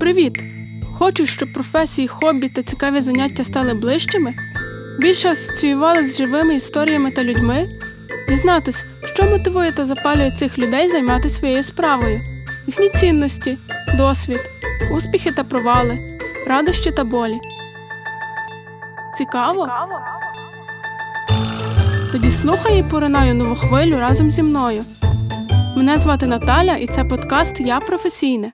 Привіт! Хочеш, щоб професії, хобі та цікаві заняття стали ближчими? Більше асоціювали з живими історіями та людьми? Дізнатись, що мотивує та запалює цих людей займатися своєю справою, їхні цінності, досвід, успіхи та провали, радощі та болі. Цікаво? Тоді слухай і поринай у нову хвилю разом зі мною. Мене звати Наталя, і це подкаст Я професійне.